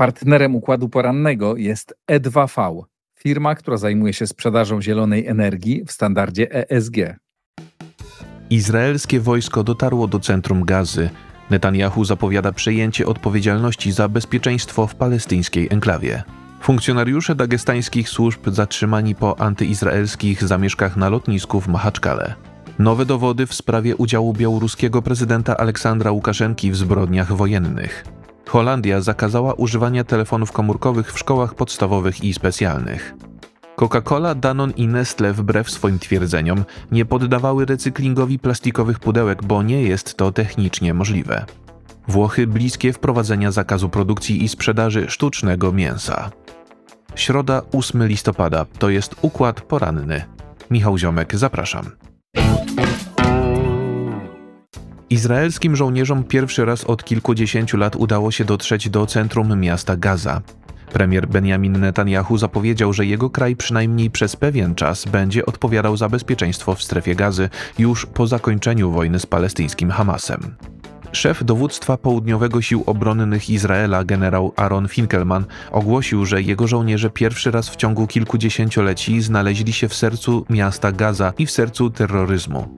Partnerem układu porannego jest E2V, firma, która zajmuje się sprzedażą zielonej energii w standardzie ESG. Izraelskie wojsko dotarło do centrum Gazy. Netanyahu zapowiada przejęcie odpowiedzialności za bezpieczeństwo w palestyńskiej enklawie. Funkcjonariusze dagestańskich służb zatrzymani po antyizraelskich zamieszkach na lotnisku w Mahaczkale. Nowe dowody w sprawie udziału białoruskiego prezydenta Aleksandra Łukaszenki w zbrodniach wojennych. Holandia zakazała używania telefonów komórkowych w szkołach podstawowych i specjalnych. Coca-Cola, Danon i Nestle wbrew swoim twierdzeniom nie poddawały recyklingowi plastikowych pudełek, bo nie jest to technicznie możliwe. Włochy bliskie wprowadzenia zakazu produkcji i sprzedaży sztucznego mięsa. Środa 8 listopada to jest układ poranny. Michał Ziomek, zapraszam. Izraelskim żołnierzom pierwszy raz od kilkudziesięciu lat udało się dotrzeć do centrum miasta Gaza. Premier Benjamin Netanyahu zapowiedział, że jego kraj przynajmniej przez pewien czas będzie odpowiadał za bezpieczeństwo w strefie gazy już po zakończeniu wojny z palestyńskim Hamasem. Szef dowództwa południowego sił obronnych Izraela, generał Aaron Finkelman, ogłosił, że jego żołnierze pierwszy raz w ciągu kilkudziesięcioleci znaleźli się w sercu miasta Gaza i w sercu terroryzmu.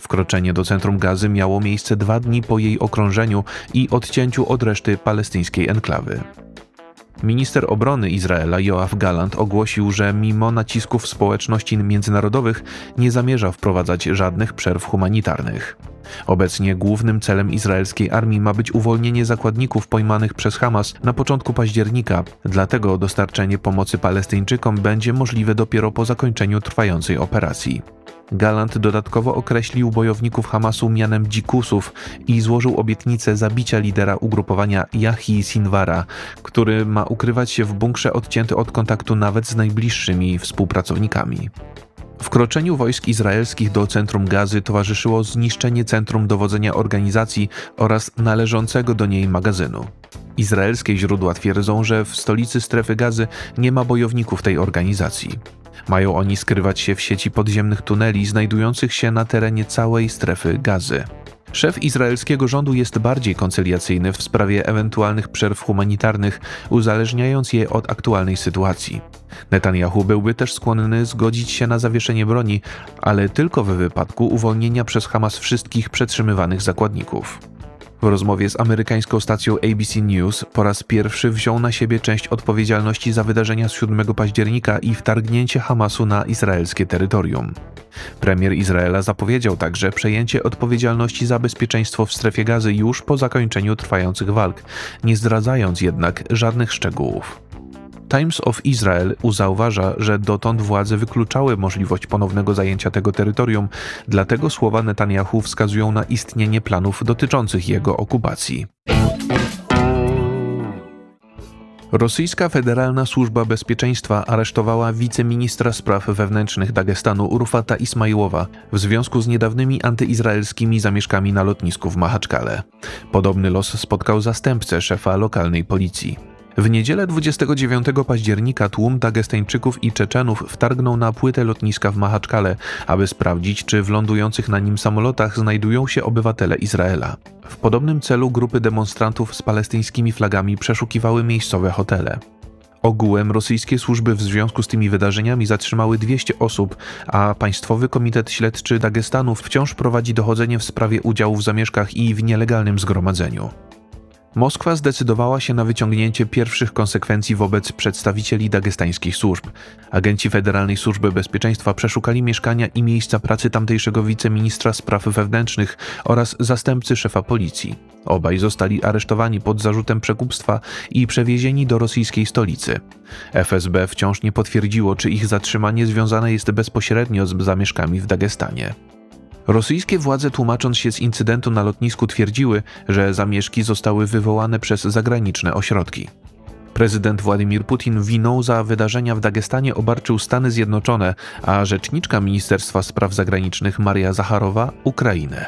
Wkroczenie do centrum Gazy miało miejsce dwa dni po jej okrążeniu i odcięciu od reszty palestyńskiej enklawy. Minister obrony Izraela Joachim Gallant ogłosił, że mimo nacisków społeczności międzynarodowych nie zamierza wprowadzać żadnych przerw humanitarnych. Obecnie głównym celem izraelskiej armii ma być uwolnienie zakładników pojmanych przez Hamas na początku października, dlatego dostarczenie pomocy Palestyńczykom będzie możliwe dopiero po zakończeniu trwającej operacji. Galant dodatkowo określił bojowników Hamasu mianem dzikusów i złożył obietnicę zabicia lidera ugrupowania Yahi Sinwara, który ma ukrywać się w bunkrze odcięty od kontaktu nawet z najbliższymi współpracownikami. Wkroczeniu wojsk izraelskich do centrum gazy towarzyszyło zniszczenie centrum dowodzenia organizacji oraz należącego do niej magazynu. Izraelskie źródła twierdzą, że w stolicy strefy gazy nie ma bojowników tej organizacji. Mają oni skrywać się w sieci podziemnych tuneli znajdujących się na terenie całej strefy gazy. Szef izraelskiego rządu jest bardziej koncyliacyjny w sprawie ewentualnych przerw humanitarnych, uzależniając je od aktualnej sytuacji. Netanyahu byłby też skłonny zgodzić się na zawieszenie broni, ale tylko w wypadku uwolnienia przez Hamas wszystkich przetrzymywanych zakładników. W rozmowie z amerykańską stacją ABC News po raz pierwszy wziął na siebie część odpowiedzialności za wydarzenia z 7 października i wtargnięcie Hamasu na izraelskie terytorium. Premier Izraela zapowiedział także przejęcie odpowiedzialności za bezpieczeństwo w strefie gazy już po zakończeniu trwających walk, nie zdradzając jednak żadnych szczegółów. Times of Israel zauważa, że dotąd władze wykluczały możliwość ponownego zajęcia tego terytorium, dlatego słowa Netanyahu wskazują na istnienie planów dotyczących jego okupacji. Rosyjska Federalna Służba Bezpieczeństwa aresztowała wiceministra spraw wewnętrznych Dagestanu Urfata Ismaiłowa w związku z niedawnymi antyizraelskimi zamieszkami na lotnisku w Mahaczkale. Podobny los spotkał zastępcę szefa lokalnej policji. W niedzielę 29 października tłum Dagestańczyków i Czeczenów wtargnął na płytę lotniska w Mahaczkale, aby sprawdzić, czy w lądujących na nim samolotach znajdują się obywatele Izraela. W podobnym celu grupy demonstrantów z palestyńskimi flagami przeszukiwały miejscowe hotele. Ogółem rosyjskie służby w związku z tymi wydarzeniami zatrzymały 200 osób, a Państwowy Komitet Śledczy Dagestanu wciąż prowadzi dochodzenie w sprawie udziału w zamieszkach i w nielegalnym zgromadzeniu. Moskwa zdecydowała się na wyciągnięcie pierwszych konsekwencji wobec przedstawicieli dagestańskich służb. Agenci Federalnej Służby Bezpieczeństwa przeszukali mieszkania i miejsca pracy tamtejszego wiceministra spraw wewnętrznych oraz zastępcy szefa policji. Obaj zostali aresztowani pod zarzutem przekupstwa i przewiezieni do rosyjskiej stolicy. FSB wciąż nie potwierdziło, czy ich zatrzymanie związane jest bezpośrednio z zamieszkami w Dagestanie. Rosyjskie władze tłumacząc się z incydentu na lotnisku twierdziły, że zamieszki zostały wywołane przez zagraniczne ośrodki. Prezydent Władimir Putin winą za wydarzenia w Dagestanie obarczył Stany Zjednoczone, a rzeczniczka Ministerstwa Spraw Zagranicznych Maria Zacharowa Ukrainę.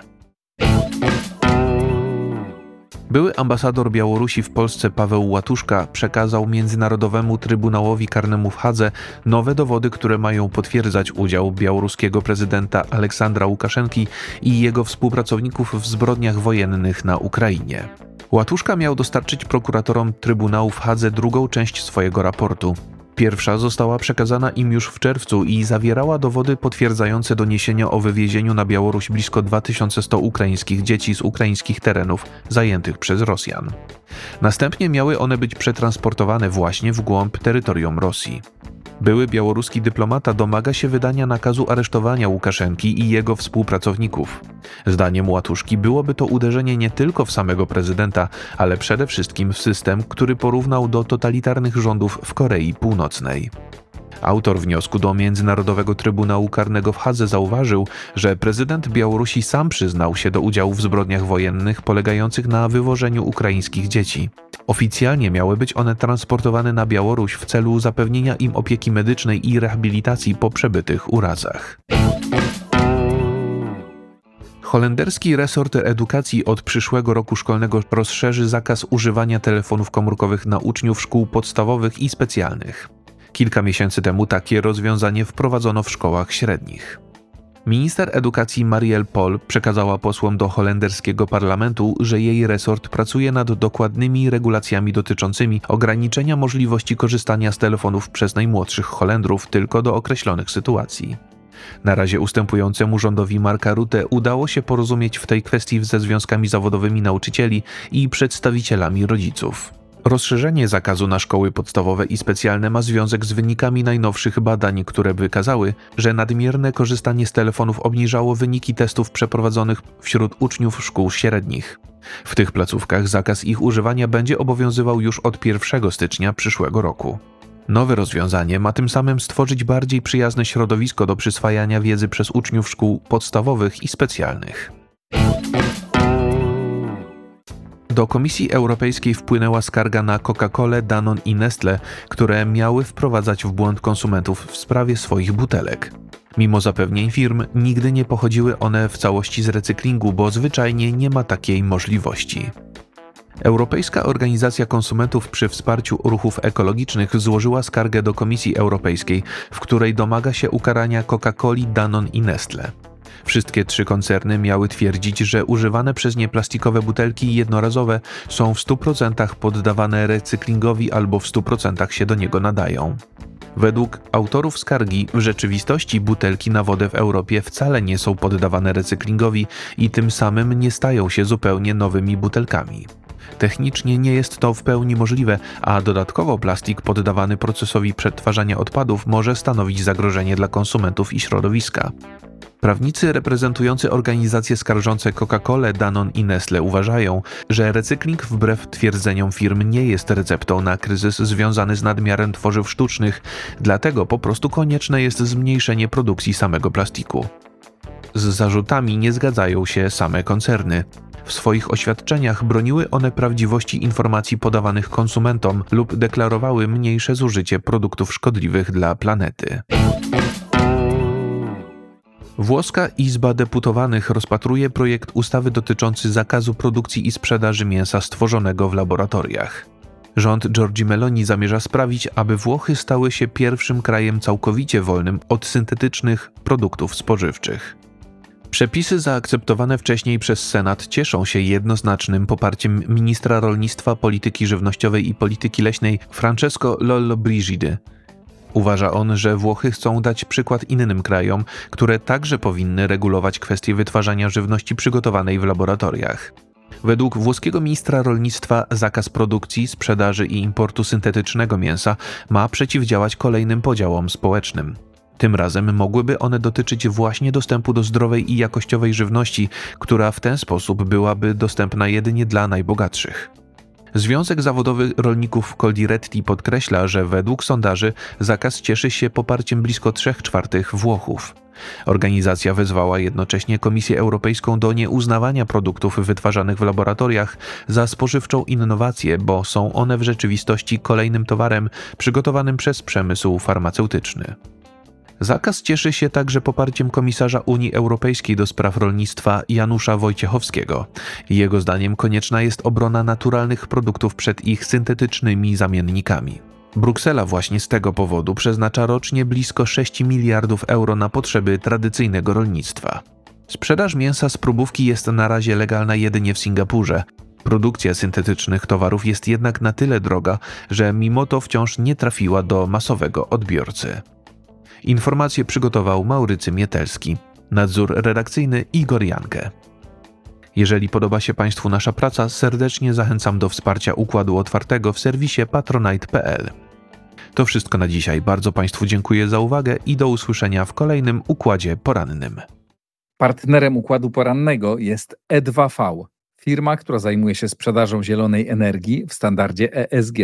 Były ambasador Białorusi w Polsce Paweł Łatuszka przekazał Międzynarodowemu Trybunałowi Karnemu w Hadze nowe dowody, które mają potwierdzać udział białoruskiego prezydenta Aleksandra Łukaszenki i jego współpracowników w zbrodniach wojennych na Ukrainie. Łatuszka miał dostarczyć prokuratorom Trybunału w Hadze drugą część swojego raportu. Pierwsza została przekazana im już w czerwcu i zawierała dowody potwierdzające doniesienia o wywiezieniu na Białoruś blisko 2100 ukraińskich dzieci z ukraińskich terenów zajętych przez Rosjan. Następnie miały one być przetransportowane właśnie w głąb terytorium Rosji. Były białoruski dyplomata domaga się wydania nakazu aresztowania Łukaszenki i jego współpracowników. Zdaniem Łatuszki byłoby to uderzenie nie tylko w samego prezydenta, ale przede wszystkim w system, który porównał do totalitarnych rządów w Korei Północnej. Autor wniosku do Międzynarodowego Trybunału Karnego w Hadze zauważył, że prezydent Białorusi sam przyznał się do udziału w zbrodniach wojennych polegających na wywożeniu ukraińskich dzieci. Oficjalnie miały być one transportowane na Białoruś w celu zapewnienia im opieki medycznej i rehabilitacji po przebytych urazach. Holenderski resort edukacji od przyszłego roku szkolnego rozszerzy zakaz używania telefonów komórkowych na uczniów szkół podstawowych i specjalnych. Kilka miesięcy temu takie rozwiązanie wprowadzono w szkołach średnich. Minister edukacji Marielle Pol przekazała posłom do holenderskiego parlamentu, że jej resort pracuje nad dokładnymi regulacjami dotyczącymi ograniczenia możliwości korzystania z telefonów przez najmłodszych Holendrów tylko do określonych sytuacji. Na razie ustępującemu rządowi Marka Rutte udało się porozumieć w tej kwestii ze związkami zawodowymi nauczycieli i przedstawicielami rodziców. Rozszerzenie zakazu na szkoły podstawowe i specjalne ma związek z wynikami najnowszych badań, które wykazały, że nadmierne korzystanie z telefonów obniżało wyniki testów przeprowadzonych wśród uczniów szkół średnich. W tych placówkach zakaz ich używania będzie obowiązywał już od 1 stycznia przyszłego roku. Nowe rozwiązanie ma tym samym stworzyć bardziej przyjazne środowisko do przyswajania wiedzy przez uczniów szkół podstawowych i specjalnych. Do Komisji Europejskiej wpłynęła skarga na Coca-Colę, Danon i Nestle, które miały wprowadzać w błąd konsumentów w sprawie swoich butelek. Mimo zapewnień firm, nigdy nie pochodziły one w całości z recyklingu, bo zwyczajnie nie ma takiej możliwości. Europejska Organizacja Konsumentów przy wsparciu ruchów ekologicznych złożyła skargę do Komisji Europejskiej, w której domaga się ukarania Coca-Coli, Danon i Nestle. Wszystkie trzy koncerny miały twierdzić, że używane przez nie plastikowe butelki jednorazowe są w 100% poddawane recyklingowi albo w 100% się do niego nadają. Według autorów skargi w rzeczywistości butelki na wodę w Europie wcale nie są poddawane recyklingowi i tym samym nie stają się zupełnie nowymi butelkami. Technicznie nie jest to w pełni możliwe, a dodatkowo plastik poddawany procesowi przetwarzania odpadów może stanowić zagrożenie dla konsumentów i środowiska. Prawnicy reprezentujący organizacje skarżące Coca-Colę, Danon i Nestle uważają, że recykling wbrew twierdzeniom firm nie jest receptą na kryzys związany z nadmiarem tworzyw sztucznych, dlatego po prostu konieczne jest zmniejszenie produkcji samego plastiku. Z zarzutami nie zgadzają się same koncerny. W swoich oświadczeniach broniły one prawdziwości informacji podawanych konsumentom lub deklarowały mniejsze zużycie produktów szkodliwych dla planety. Włoska Izba Deputowanych rozpatruje projekt ustawy dotyczący zakazu produkcji i sprzedaży mięsa stworzonego w laboratoriach. Rząd Giorgi Meloni zamierza sprawić, aby Włochy stały się pierwszym krajem całkowicie wolnym od syntetycznych produktów spożywczych. Przepisy zaakceptowane wcześniej przez Senat cieszą się jednoznacznym poparciem ministra rolnictwa, polityki żywnościowej i polityki leśnej Francesco Lollobrigide. Uważa on, że Włochy chcą dać przykład innym krajom, które także powinny regulować kwestie wytwarzania żywności przygotowanej w laboratoriach. Według włoskiego ministra rolnictwa zakaz produkcji, sprzedaży i importu syntetycznego mięsa ma przeciwdziałać kolejnym podziałom społecznym. Tym razem mogłyby one dotyczyć właśnie dostępu do zdrowej i jakościowej żywności, która w ten sposób byłaby dostępna jedynie dla najbogatszych. Związek Zawodowy Rolników Coldiretti podkreśla, że według sondaży zakaz cieszy się poparciem blisko 3 czwartych Włochów. Organizacja wezwała jednocześnie Komisję Europejską do nieuznawania produktów wytwarzanych w laboratoriach za spożywczą innowację, bo są one w rzeczywistości kolejnym towarem przygotowanym przez przemysł farmaceutyczny. Zakaz cieszy się także poparciem komisarza Unii Europejskiej do spraw rolnictwa Janusza Wojciechowskiego. Jego zdaniem konieczna jest obrona naturalnych produktów przed ich syntetycznymi zamiennikami. Bruksela właśnie z tego powodu przeznacza rocznie blisko 6 miliardów euro na potrzeby tradycyjnego rolnictwa. Sprzedaż mięsa z próbówki jest na razie legalna jedynie w Singapurze. Produkcja syntetycznych towarów jest jednak na tyle droga, że mimo to wciąż nie trafiła do masowego odbiorcy. Informacje przygotował Maurycy Mietelski. Nadzór redakcyjny Igor Jankę. Jeżeli podoba się Państwu nasza praca, serdecznie zachęcam do wsparcia Układu Otwartego w serwisie patronite.pl. To wszystko na dzisiaj. Bardzo Państwu dziękuję za uwagę i do usłyszenia w kolejnym Układzie Porannym. Partnerem Układu Porannego jest E2V, firma, która zajmuje się sprzedażą zielonej energii w standardzie ESG.